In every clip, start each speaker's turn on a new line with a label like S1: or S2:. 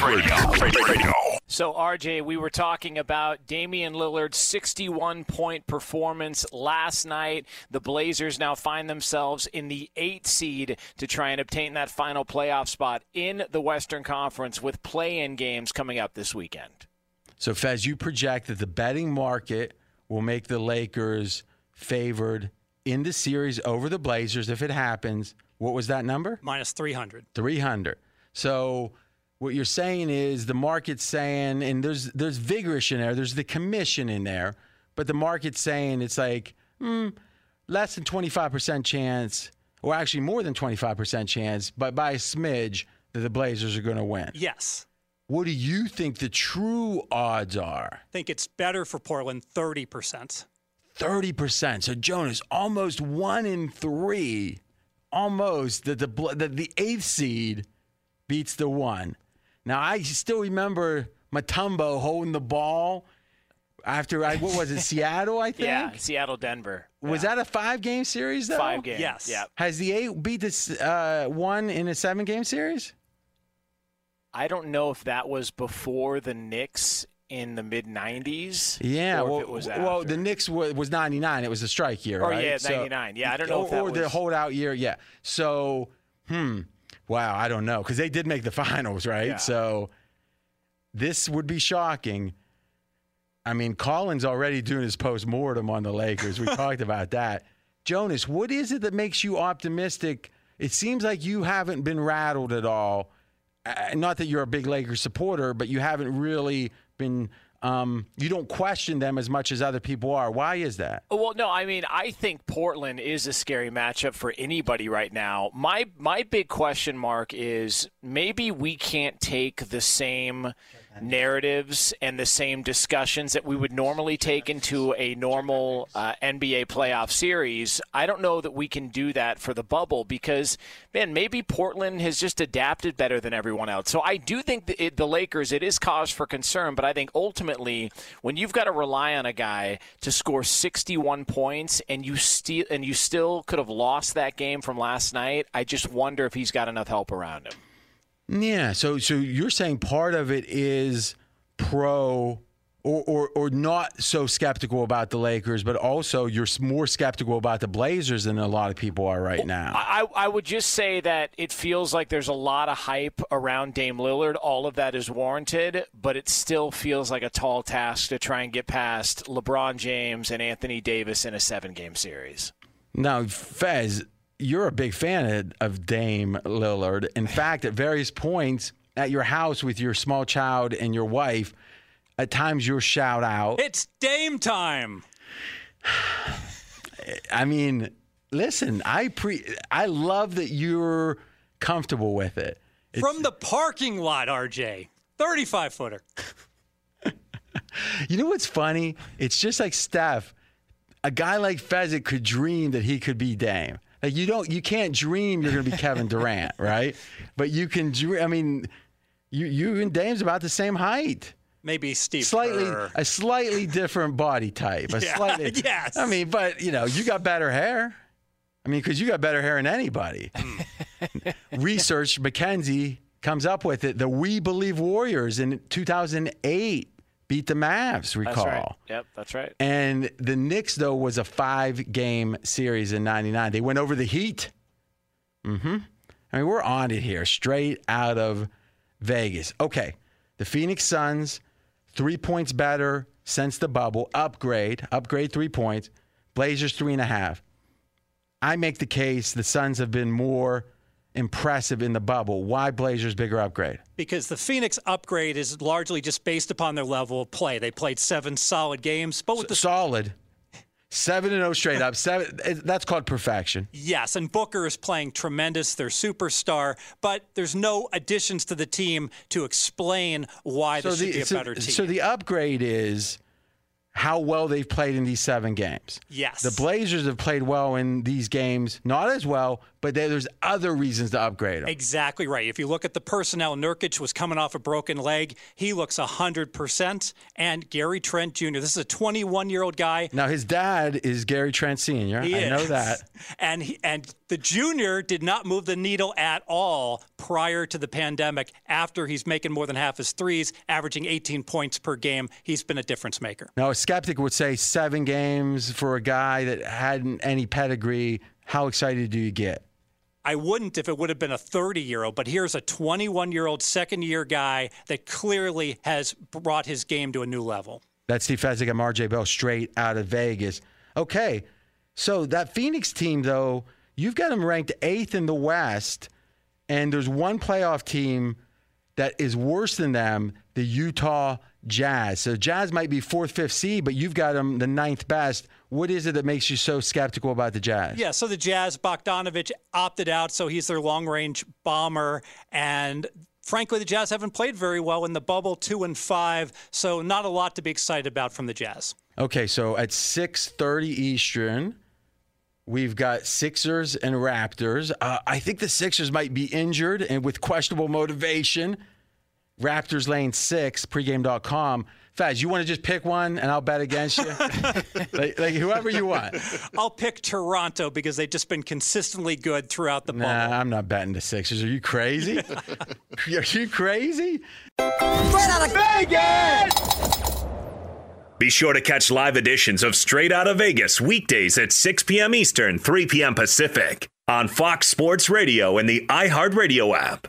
S1: Sports Radio. Radio.
S2: So, RJ, we were talking about Damian Lillard's 61 point performance last night. The Blazers now find themselves in the eight seed to try and obtain that final playoff spot in the Western Conference with play in games coming up this weekend.
S3: So, Fez, you project that the betting market will make the Lakers favored in the series over the Blazers if it happens. What was that number?
S4: Minus 300.
S3: 300. So what you're saying is the market's saying, and there's there's vigorish in there, there's the commission in there, but the market's saying it's like mm, less than 25% chance, or actually more than 25% chance, but by a smidge that the Blazers are going to win.
S4: Yes.
S3: What do you think the true odds are?
S4: I think it's better for Portland 30%.
S3: 30%. So Jonas, almost one in three, almost that the that the eighth seed beats the one. Now I still remember Mutombo holding the ball after I what was it Seattle I think
S2: Yeah, Seattle, Denver.
S3: was that a five game series though
S2: Five games.
S4: Yes.
S2: Yeah.
S3: has the eight beat this uh, one in a seven game series
S2: I don't know if that was before the Knicks in the mid 90s.
S3: yeah
S2: or
S3: well,
S2: if it was
S3: well
S2: after.
S3: the Knicks was, was 99 it was a strike year
S2: Or,
S3: right
S2: yeah,
S3: So-
S2: 99. Yeah, I don't know
S3: or,
S2: if that
S3: or the holdout year yeah so hmm wow I don't know because they did make the finals right
S2: Yeah.
S3: so this would be shocking I mean, Colin's already doing his post mortem on the Lakers. We talked about that. Jonas, what is it that makes you optimistic? It seems like you haven't been rattled at all. Uh, not that you're a big Lakers supporter, but you haven't really been. Um, you don't question them as much as other people are. Why is that?
S2: Well, no, I mean, I think Portland is a scary matchup for anybody right now. My my big question mark is maybe we can't take the same narratives and the same discussions that we would normally take into a normal uh, NBA playoff series. I don't know that we can do that for the bubble because, man, maybe Portland has just adapted better than everyone else. So I do think that it, the Lakers, it is cause for concern, but I think ultimately, when you've got to rely on a guy to score 61 points and you still and you still could have lost that game from last night, I just wonder if he's got enough help around him.
S3: Yeah. So, so you're saying part of it is pro. Or, or, or not so skeptical about the Lakers, but also you're more skeptical about the Blazers than a lot of people are right now.
S2: I, I would just say that it feels like there's a lot of hype around Dame Lillard. All of that is warranted, but it still feels like a tall task to try and get past LeBron James and Anthony Davis in a seven game series.
S3: Now, Fez, you're a big fan of, Dame Lillard. In fact, at various points at your house with your small child and your wife, at times you'll shout out.
S4: It's Dame time.
S3: I mean, listen, I pre I love that you're comfortable with it. It's-
S4: From the parking lot, RJ. 35 footer.
S3: you know what's funny? It's just like Steph. A guy like Fezzik could dream that he could be Dame. Like you don't, you can't dream you're going to be Kevin Durant, right? But you can dream. I mean, you you and Dame's about the same height.
S4: Maybe Steve
S3: Slightly,
S4: Kerr.
S3: a slightly different body type. A
S4: Yeah,
S3: slightly,
S4: yes.
S3: I mean, but you know, you got better hair. I mean, because you got better hair than anybody. Hmm. Research McKenzie comes up with it. The We Believe Warriors in 2008 beat the Mavs. Recall.
S2: That's right. Yep, that's right.
S3: And the Knicks, though, was a five game series in 99. They went over the Heat. Mm-hmm. I mean, we're on it here, straight out of Vegas. Okay. The Phoenix Suns, three points better since the bubble. Upgrade, upgrade three points. Blazers, three and a half. I make the case the Suns have been more impressive in the bubble. Why Blazers bigger upgrade?
S4: Because the Phoenix upgrade is largely just based upon their level of play. They played seven solid games, but with the
S3: Solid. Seven and zero straight up. Seven. That's called perfection.
S4: Yes, and Booker is playing tremendous. They're superstar, but there's no additions to the team to explain why this should be a
S3: so,
S4: better team.
S3: so the upgrade is how well they've played in these seven games.
S4: Yes.
S3: The Blazers have played well in these games, not as well, but there's other reasons to upgrade him.
S4: Exactly right. If you look at the personnel, Nurkic was coming off a broken leg. He looks 100%. And Gary Trent Jr., this is a 21 year old guy.
S3: Now his dad is Gary Trent Sr.
S4: He
S3: I know that.
S4: And he, and the junior did not move the needle at all prior to the pandemic. After he's making more than half his threes, averaging 18 points per game, he's been a difference maker.
S3: Now a skeptic would say seven games for a guy that hadn't any pedigree. How excited do you get?
S4: I wouldn't if it would have been a 30 year old, but here's a 21 year old second year guy that clearly has brought his game to a new level.
S3: That's Steve Fezzik and RJ Bell straight out of Vegas. Okay, so that Phoenix team, though, you've got them ranked eighth in the West, and there's one playoff team that is worse than them, the Utah Jazz. So Jazz might be fourth, fifth seed, but you've got them the ninth best. What is it that makes you so skeptical about the Jazz?
S4: Yeah, so the Jazz, Bogdanovich opted out, so he's their long range bomber. And frankly, the Jazz haven't played very well in the bubble, two and five, so not a lot to be excited about from the Jazz.
S3: Okay, so at 6:30 Eastern, we've got Sixers and Raptors. Uh, I think the Sixers might be injured and with questionable motivation. Raptors lane six, pregame.com. Faz, you want to just pick one and I'll bet against you? like, like whoever you want.
S4: I'll pick Toronto because they've just been consistently good throughout the bubble.
S3: Nah, I'm not betting the Sixers. Are you crazy? Are you crazy?
S1: Straight out of Vegas! Be sure to catch live editions of Straight Out of Vegas weekdays at 6 p.m. Eastern, 3 p.m. Pacific on Fox Sports Radio and the iHeartRadio app.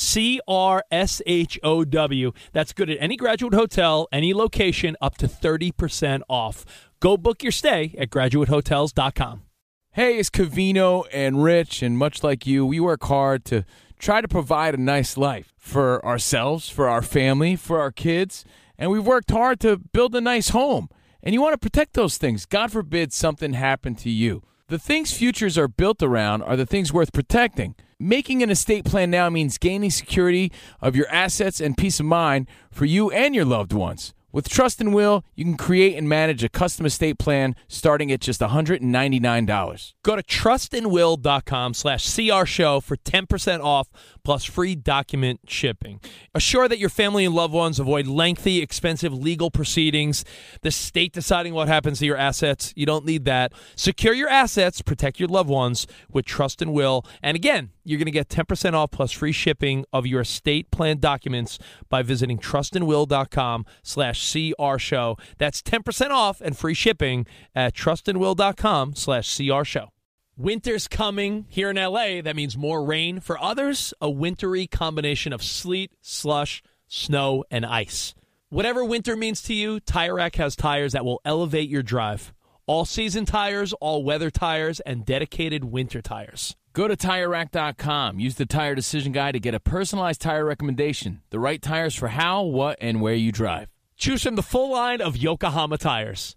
S5: C R S H O W. That's good at any graduate hotel, any location, up to 30% off. Go book your stay at graduatehotels.com.
S6: Hey, it's Cavino and Rich, and much like you, we work hard to try to provide a nice life for ourselves, for our family, for our kids, and we've worked hard to build a nice home. and you want to protect those things. God forbid something happened to you. The things futures are built around are the things worth protecting. Making an estate plan now means gaining security of your assets and peace of mind for you and your loved ones. With Trust and Will, you can create and manage a custom estate plan starting at just $199.
S5: Go to trustandwill.com slash CR show for 10% off plus free document shipping. Assure that your family and loved ones avoid lengthy, expensive legal proceedings, the state deciding what happens to your assets. You don't need that. Secure your assets, protect your loved ones with Trust and Will. And again, you're going to get 10% off plus free shipping of your estate plan documents by visiting trustandwill.com slash CR show. That's 10% off and free shipping at trustandwill.com slash CR show. Winter's coming here in LA. That means more rain. For others, a wintry combination of sleet, slush, snow, and ice. Whatever winter means to you, Tire Rack has tires that will elevate your drive. All season tires, all weather tires, and dedicated winter tires.
S6: Go to TireRack.com. Use the Tire Decision Guide to get a personalized tire recommendation. The right tires for how, what, and where you drive.
S5: Choose from the full line of Yokohama tires.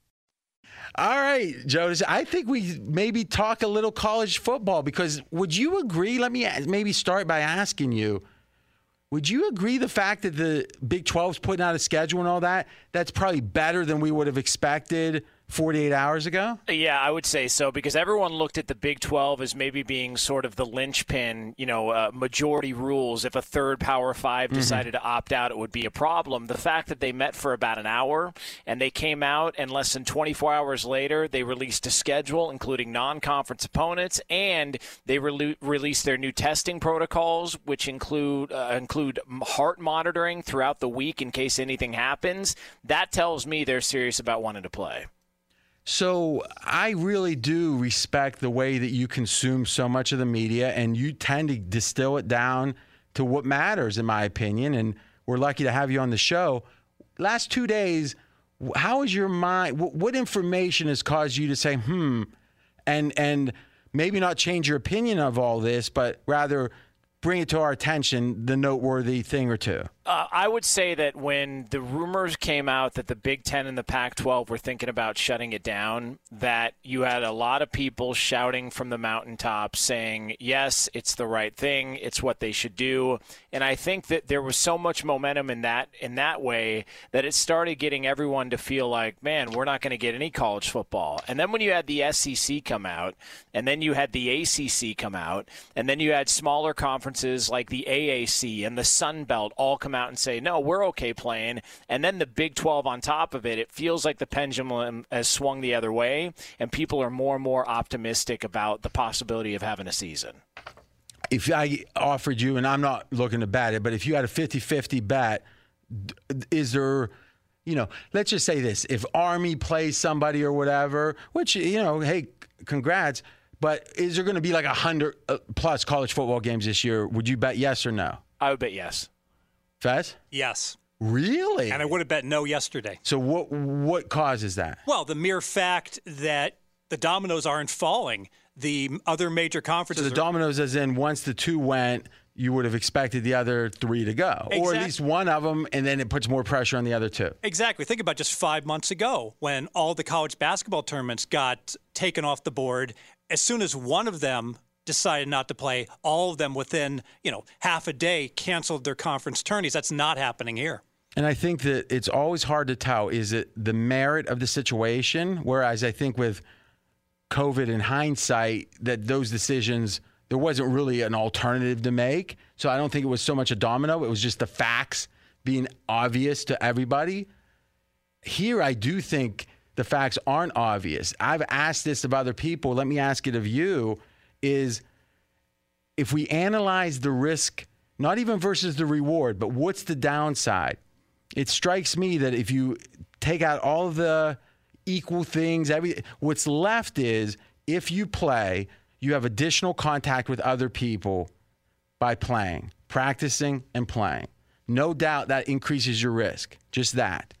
S3: All right, Jonas. I think we maybe talk a little college football because would you agree? Let me maybe start by asking you. Would you agree the fact that the Big 12's putting out a schedule and all that, that's probably better than we would have expected 48 hours ago?
S2: Yeah, I would say so because everyone looked at the Big 12 as maybe being sort of the linchpin, you know, uh, majority rules. If a third Power 5
S3: Mm-hmm.
S2: decided to opt out, it would be a problem. The fact that they met for about an hour and they came out and less than 24 hours later, they released a schedule including non conference opponents and they rele- released their new testing protocols, which include, uh, include heart monitoring throughout the week in case anything happens. That tells me they're serious about wanting to play.
S3: So I really do respect the way that you consume so much of the media, and you tend to distill it down to what matters, in my opinion. And we're lucky to have you on the show. Last two days, how is your mind? What, information has caused you to say, "Hmm," and and maybe not change your opinion of all this, but rather bring it to our attention the noteworthy thing or two?
S2: Uh, I would say that when the rumors came out that the Big Ten and the Pac 12 were thinking about shutting it down, that you had a lot of people shouting from the mountaintops saying, yes, it's the right thing, it's what they should do. And I think that there was so much momentum in that in that way that it started getting everyone to feel like, man, we're not going to get any college football. And then when you had the SEC come out, and then you had the ACC come out, and then you had smaller conferences like the AAC and the Sun Belt all come out and say, no, we're okay playing. And then the Big 12 on top of it, it feels like the pendulum has swung the other way, and people are more and more optimistic about the possibility of having a season.
S3: If I offered you, and I'm not looking to bet it, but if you had a 50 50 bet, d- is there, you know, let's just say this if Army plays somebody or whatever, which, you know, hey, congrats, but is there going to be like a 100 uh, plus college football games this year? Would you bet yes or no?
S2: I would bet yes.
S3: Fez?
S4: Yes.
S3: Really?
S4: And I would have bet no yesterday.
S3: So what what causes that?
S4: Well, the mere fact that the dominoes aren't falling, the other major conferences.
S3: So the
S4: are-
S3: dominoes, as in once the two went, you would have expected the other three to go, or at least one of them, and then it puts more pressure on the other two.
S4: Exactly. Think about just five months ago when all the college basketball tournaments got taken off the board. As soon as one of them decided not to play, all of them within you know half a day canceled their conference tourneys. That's not happening here.
S3: And I think that it's always hard to tell is it the merit of the situation? Whereas I think with COVID in hindsight, that those decisions, there wasn't really an alternative to make. So I don't think it was so much a domino, it was just the facts being obvious to everybody. Here, I do think the facts aren't obvious. I've asked this of other people. Let me ask it of you is if we analyze the risk, not even versus the reward, but what's the downside? It strikes me that if you take out all the equal things. Every what's left is if you play, you have additional contact with other people by playing, practicing and playing. No doubt that increases your risk. Just that.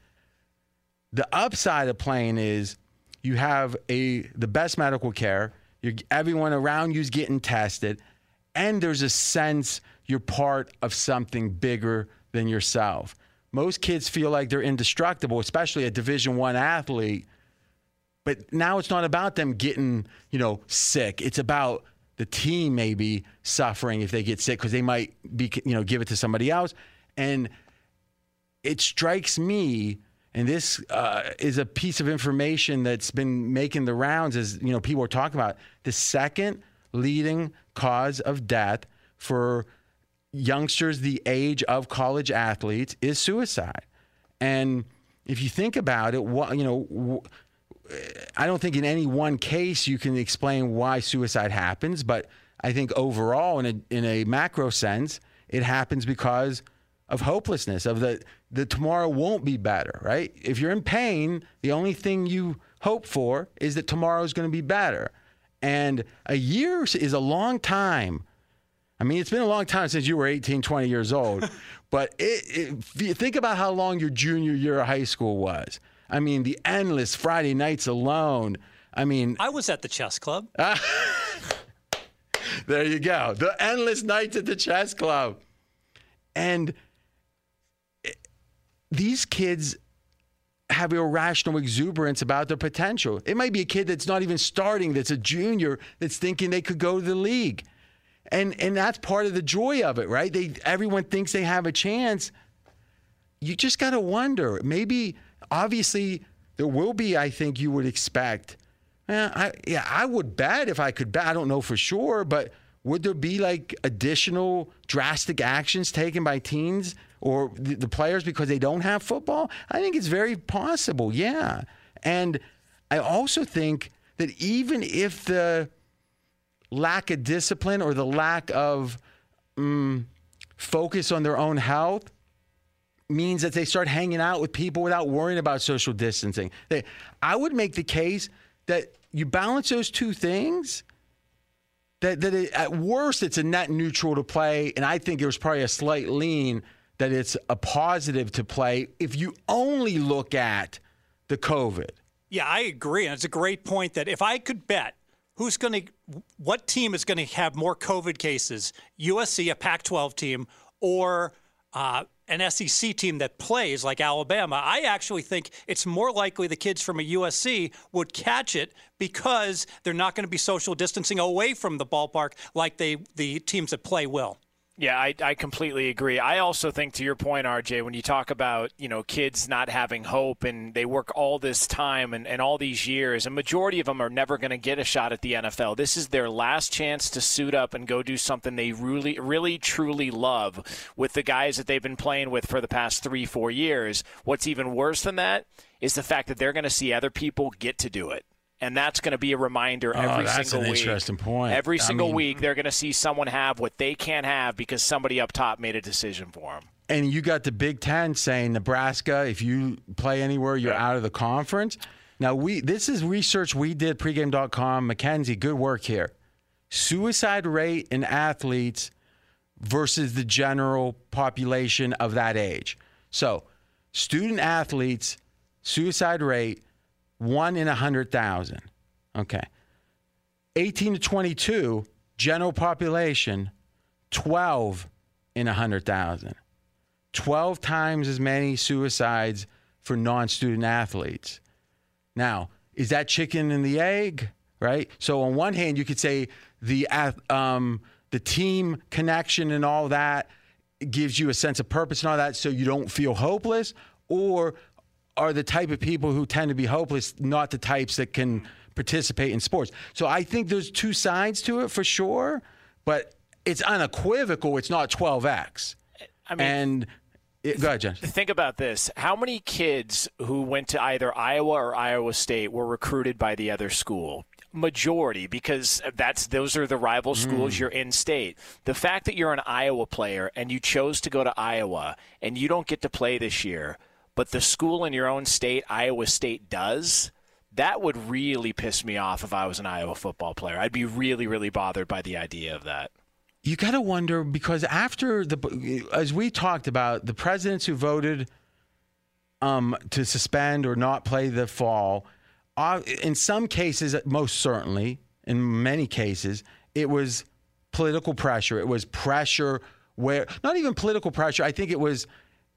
S3: The upside of playing is you have a the best medical care. You're, everyone around you is getting tested, and there's a sense you're part of something bigger than yourself. Most kids feel like they're indestructible, especially a Division One athlete. But now it's not about them getting, you know, sick. It's about the team maybe suffering if they get sick because they might be, you know, give it to somebody else. And it strikes me, and this uh, is a piece of information that's been making the rounds as you know people are talking about the second leading cause of death for youngsters the age of college athletes is suicide. And if you think about it, what you know. I don't think in any one case you can explain why suicide happens, but I think overall, in a, in a macro sense, it happens because of hopelessness, of the, the tomorrow won't be better, right? If you're in pain, the only thing you hope for is that tomorrow is going to be better. And a year is a long time. I mean, it's been a long time since you were 18, 20 years old, but it, it, think about how long your junior year of high school was. I mean, the endless Friday nights alone. I mean,
S4: I was at the chess club.
S3: there you go. The endless nights at the chess club. And these kids have irrational exuberance about their potential. It might be a kid that's not even starting, that's a junior, that's thinking they could go to the league. And and that's part of the joy of it, right? They everyone thinks they have a chance. You just got to wonder. Maybe obviously there will be I think you would expect. Eh, I yeah, I would bet if I could bet. I don't know for sure, but would there be like additional drastic actions taken by teens or the, players because they don't have football? I think it's very possible, yeah. And I also think that even if the lack of discipline or the lack of um, focus on their own health means that they start hanging out with people without worrying about social distancing. They, I would make the case that you balance those two things. That, that it, at worst it's a net neutral to play, and I think it was probably a slight lean that it's a positive to play if you only look at the COVID.
S4: Yeah, I agree. And it's a great point that if I could bet who's going to, what team is going to have more COVID cases, USC, a Pac 12 team, or uh, an SEC team that plays like Alabama, I actually think it's more likely the kids from a USC would catch it because they're not going to be social distancing away from the ballpark like they the teams that play will.
S2: Yeah, I, I completely agree. I also think, to your point, RJ, when you talk about you know kids not having hope and they work all this time and, and all these years, a majority of them are never going to get a shot at the NFL. This is their last chance to suit up and go do something they really, really, truly love with the guys that they've been playing with for the past three, four years. What's even worse than that is the fact that they're going to see other people get to do it and that's going to be a reminder oh, every
S3: oh, that's
S2: single
S3: an
S2: week.
S3: Interesting point.
S2: Every single
S3: I mean,
S2: week, they're going to see someone have what they can't have because somebody up top made a decision for them.
S3: And you got the Big Ten saying Nebraska, if you play anywhere, you're out of the conference. Now we this is research we did pregame.com. Mackenzie, good work here. Suicide rate in athletes versus the general population of that age. So, student athletes suicide rate one in a hundred thousand. Okay. 18 to 22, general population, 12 in a hundred thousand. 12 times as many suicides for non student athletes. Now, is that chicken and the egg? Right? So, on one hand, you could say the, um, the team connection and all that gives you a sense of purpose and all that so you don't feel hopeless. Or are the type of people who tend to be hopeless, not the types that can participate in sports. So I think there's two sides to it for sure, but it's unequivocal. It's not 12x.
S2: I mean,
S3: and it, go ahead, Jen.
S2: Think about this: how many kids who went to either Iowa or Iowa State were recruited by the other school? majority because that's those are the rival schools
S3: Mm.
S2: you're in state. The fact that you're an Iowa player and you chose to go to Iowa and you don't get to play this year, but the school in your own state, Iowa State does, that would really piss me off if I was an Iowa football player. I'd be really, really bothered by the idea of that.
S3: You got to wonder because after the, as we talked about, the presidents who voted um, to suspend or not play the fall, uh, in some cases, most certainly, in many cases, it was political pressure. It was pressure where, not even political pressure, I think it was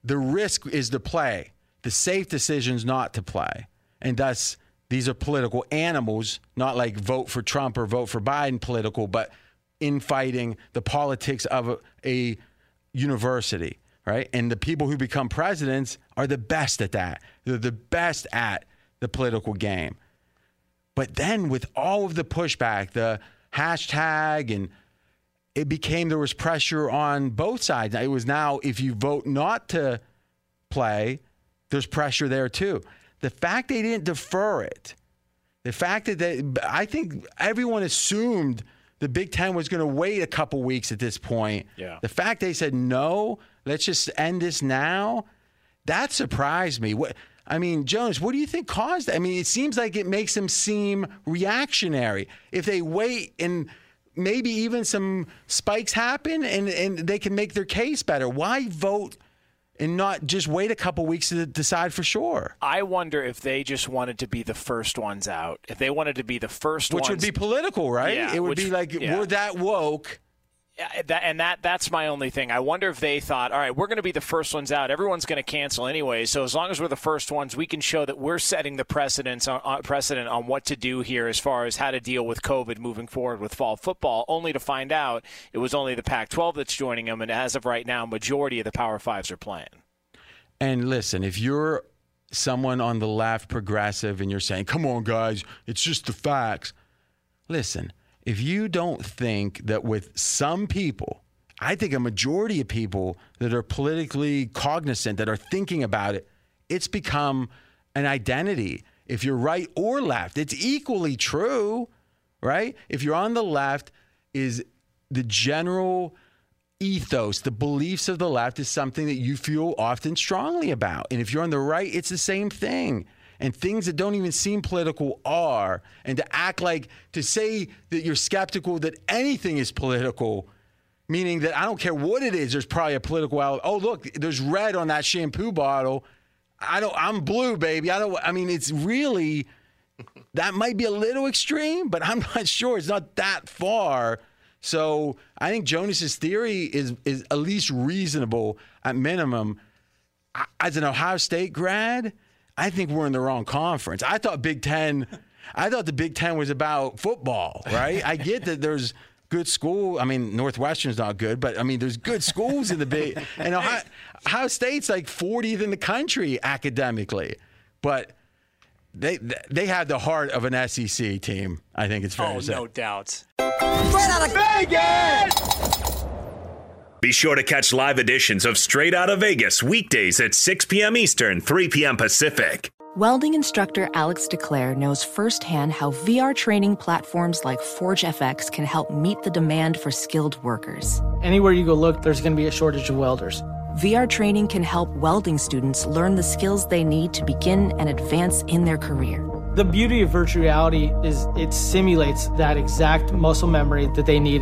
S3: the risk is to play, the safe decisions not to play. And thus, these are political animals, not like vote for Trump or vote for Biden political, but infighting the politics of a, a university, right? And the people who become presidents are the best at that. They're the best at the political game. But then with all of the pushback, the hashtag, and it became there was pressure on both sides. It was now if you vote not to play, there's pressure there too. The fact they didn't defer it, the fact that they, I think everyone assumed the Big Ten was going to wait a couple weeks at this point.
S2: Yeah.
S3: The fact they said no, let's just end this now, that surprised me. What I mean, Jonas, what do you think caused that? I mean, it seems like it makes them seem reactionary. If they wait and maybe even some spikes happen and, and they can make their case better, why vote and not just wait a couple weeks to decide for sure?
S2: I wonder if they just wanted to be the first ones out. If they wanted to be the first
S3: Which
S2: ones.
S3: would be political, right?
S2: Yeah,
S3: it would
S2: which-
S3: be like,
S2: yeah.
S3: we're that woke.
S2: And that that's my only thing. I wonder if they thought, all right, we're going to be the first ones out. Everyone's going to cancel anyway. So as long as we're the first ones, we can show that we're setting the precedence on, precedent on what to do here as far as how to deal with COVID moving forward with fall football. Only to find out it was only the Pac-12 that's joining them, and as of right now, majority of the Power Fives are playing.
S3: And listen, if you're someone on the left, progressive, and you're saying, come on, guys, it's just the facts. Listen, if you don't think that with some people, I think a majority of people that are politically cognizant, that are thinking about it, it's become an identity. If you're right or left, it's equally true, right? If you're on the left, is the general ethos, the beliefs of the left is something that you feel often strongly about. And if you're on the right, it's the same thing. And things that don't even seem political are. And to act like, to say that you're skeptical that anything is political, meaning that I don't care what it is, there's probably a political element. Oh, look, there's red on that shampoo bottle. I don't, I'm blue, baby. I don't, I mean, it's really, that might be a little extreme, but I'm not sure. It's not that far. So I think Jonas's theory is is at least reasonable at minimum. As an Ohio State grad, I think we're in the wrong conference. I thought Big Ten, I thought the Big Ten was about football, right? I get that there's good school. I mean, Northwestern's not good, but I mean, there's good schools in the Big. And Ohio, Ohio State's like 40th in the country academically, but. They they have the heart of an SEC team. I think it's fair
S4: Oh,
S3: to say.
S4: no doubt.
S7: Straight out of Vegas!
S1: Be sure to catch live editions of Straight Outta Vegas weekdays at 6 p.m. Eastern, 3 p.m. Pacific.
S8: Welding instructor Alex DeClaire knows firsthand how VR training platforms like ForgeFX can help meet the demand for skilled workers.
S9: Anywhere you go look, there's going to be a shortage of welders.
S8: VR training can help welding students learn the skills they need to begin and advance in their career.
S9: The beauty of virtual reality is it simulates that exact muscle memory that they need.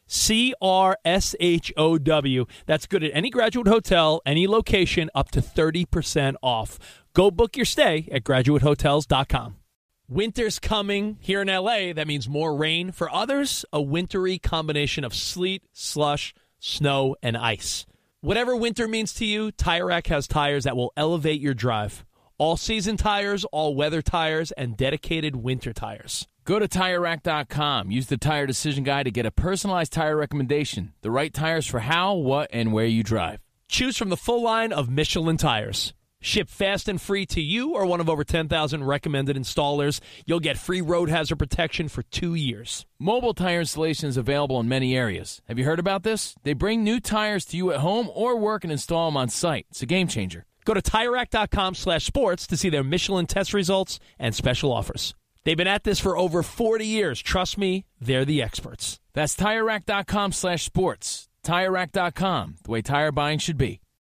S5: C R S H O W. That's good at any graduate hotel, any location, up to 30% off. Go book your stay at graduatehotels.com. Winter's coming here in LA. That means more rain. For others, a wintry combination of sleet, slush, snow, and ice. Whatever winter means to you, Tire Rack has tires that will elevate your drive. All season tires, all weather tires, and dedicated winter tires.
S6: Go to TireRack.com. Use the Tire Decision Guide to get a personalized tire recommendation. The right tires for how, what, and where you drive.
S5: Choose from the full line of Michelin tires. Ship fast and free to you or one of over 10,000 recommended installers. You'll get free road hazard protection for two years.
S6: Mobile tire installation is available in many areas. Have you heard about this? They bring new tires to you at home or work and install them on site. It's a game changer.
S5: Go to TireRack.com slash sports to see their Michelin test results and special offers. They've been at this for over 40 years. Trust me, they're the experts.
S6: That's TireRack.com slash sports. TireRack.com, the way tire buying should be.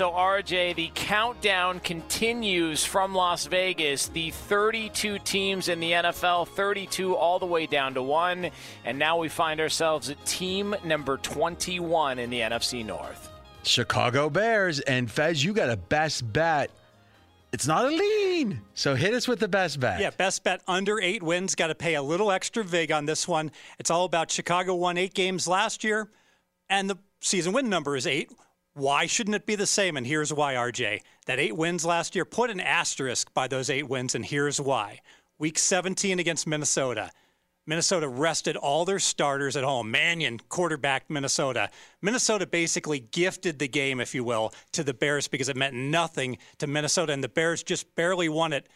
S2: So, RJ, the countdown continues from Las Vegas. The 32 teams in the NFL, 32 all the way down to one. And now we find ourselves at team number 21 in the NFC North.
S3: Chicago Bears. And Fez, you got a best bet. It's not a lean. So hit us with the best bet.
S4: Yeah, best bet under eight wins. Got to pay a little extra vig on this one. It's all about Chicago won eight games last year, and the season win number is eight. Why shouldn't it be the same? And here's why, RJ. That eight wins last year, put an asterisk by those eight wins, and here's why. Week 17 against Minnesota. Minnesota rested all their starters at home. Mannion quarterbacked Minnesota. Minnesota basically gifted the game, if you will, to the Bears because it meant nothing to Minnesota, and the Bears just barely won it.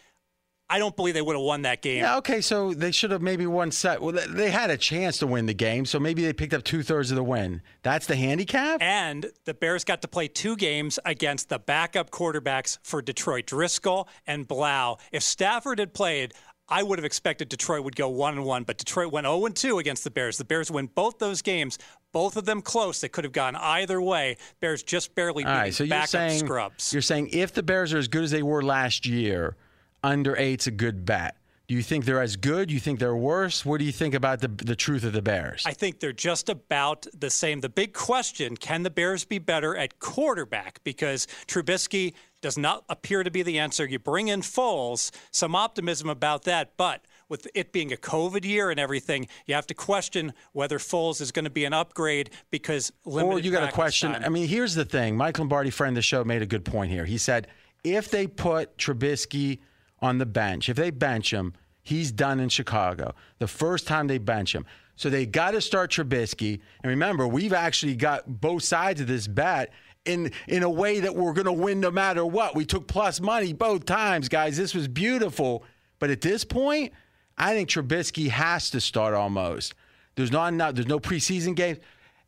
S4: I don't believe they would have won that game.
S3: Yeah, okay, so they should have maybe won set. Well, they had a chance to win the game, so maybe they picked up two thirds of the win. That's the handicap.
S4: And the Bears got to play two games against the backup quarterbacks for Detroit, Driskel and Blough. If Stafford had played, I would have expected Detroit would go one and one, but Detroit went 0 and 2 against the Bears. The Bears win both those games, both of them close. They could have gone either way. Bears just barely beat
S3: right, so
S4: backup
S3: saying,
S4: scrubs.
S3: You're saying if the Bears are as good as they were last year, under eight's a good bet. Do you think they're as good? Do you think they're worse? What do you think about the the truth of the Bears?
S4: I think they're just about the same. The big question: Can the Bears be better at quarterback? Because Trubisky does not appear to be the answer. You bring in Foles, some optimism about that, but with it being a COVID year and everything, you have to question whether Foles is going to be an upgrade because limited.
S3: Or you got to question.
S4: time.
S3: I mean, here's the thing. Mike Lombardi, friend of the show, made a good point here. He said if they put Trubisky on the bench, if they bench him, he's done in Chicago. The first time they bench him. So they got to start Trubisky. And remember, we've actually got both sides of this bet in in a way that we're going to win no matter what. We took plus money both times, guys. This was beautiful. But at this point, I think Trubisky has to start almost. There's not enough, there's no preseason games.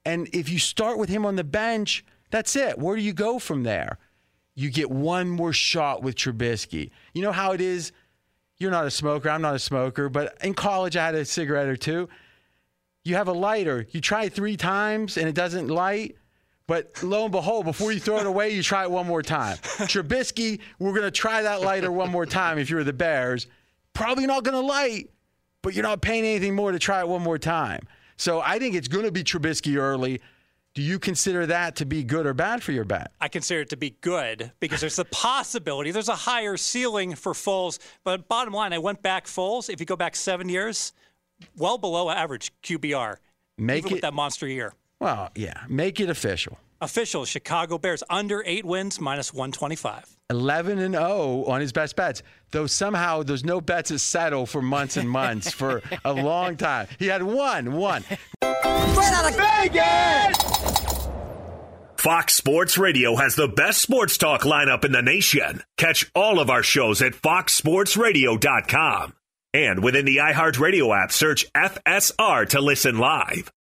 S3: And if you start with him on the bench, that's it. Where do you go from there? You get one more shot with Trubisky. You know how it is? You're not a smoker. I'm not a smoker. But in college, I had a cigarette or two. You have a lighter. You try it three times and it doesn't light. But lo and behold, before you throw it away, you try it one more time. Trubisky, we're going to try that lighter one more time if you're the Bears. Probably not going to light, but you're not paying anything more to try it one more time. So I think it's going to be Trubisky early. Do you consider that to be good or bad for your bet?
S4: I consider it to be good because there's a possibility, there's a higher ceiling for Foles. But bottom line, I went back Foles. If you go back seven years, well below average QBR.
S3: Make
S4: even
S3: it
S4: with that monster year.
S3: Well, yeah, make it official.
S4: Official Chicago Bears under eight wins minus 125.
S3: 11 and 0 on his best bets. Though somehow there's no bets to settle for months and months for a long time. He had one, one.
S7: Straight out of Vegas!
S1: Fox Sports Radio has the best sports talk lineup in the nation. Catch all of our shows at foxsportsradio.com. And within the iHeartRadio app, search FSR to listen live.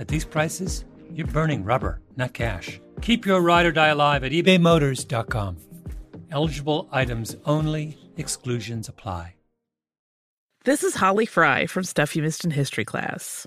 S10: at these prices, you're burning rubber, not cash. Keep your ride or die alive at ebaymotors.com. Eligible items only, exclusions apply.
S11: This is Holly Fry from Stuff You Missed in History class.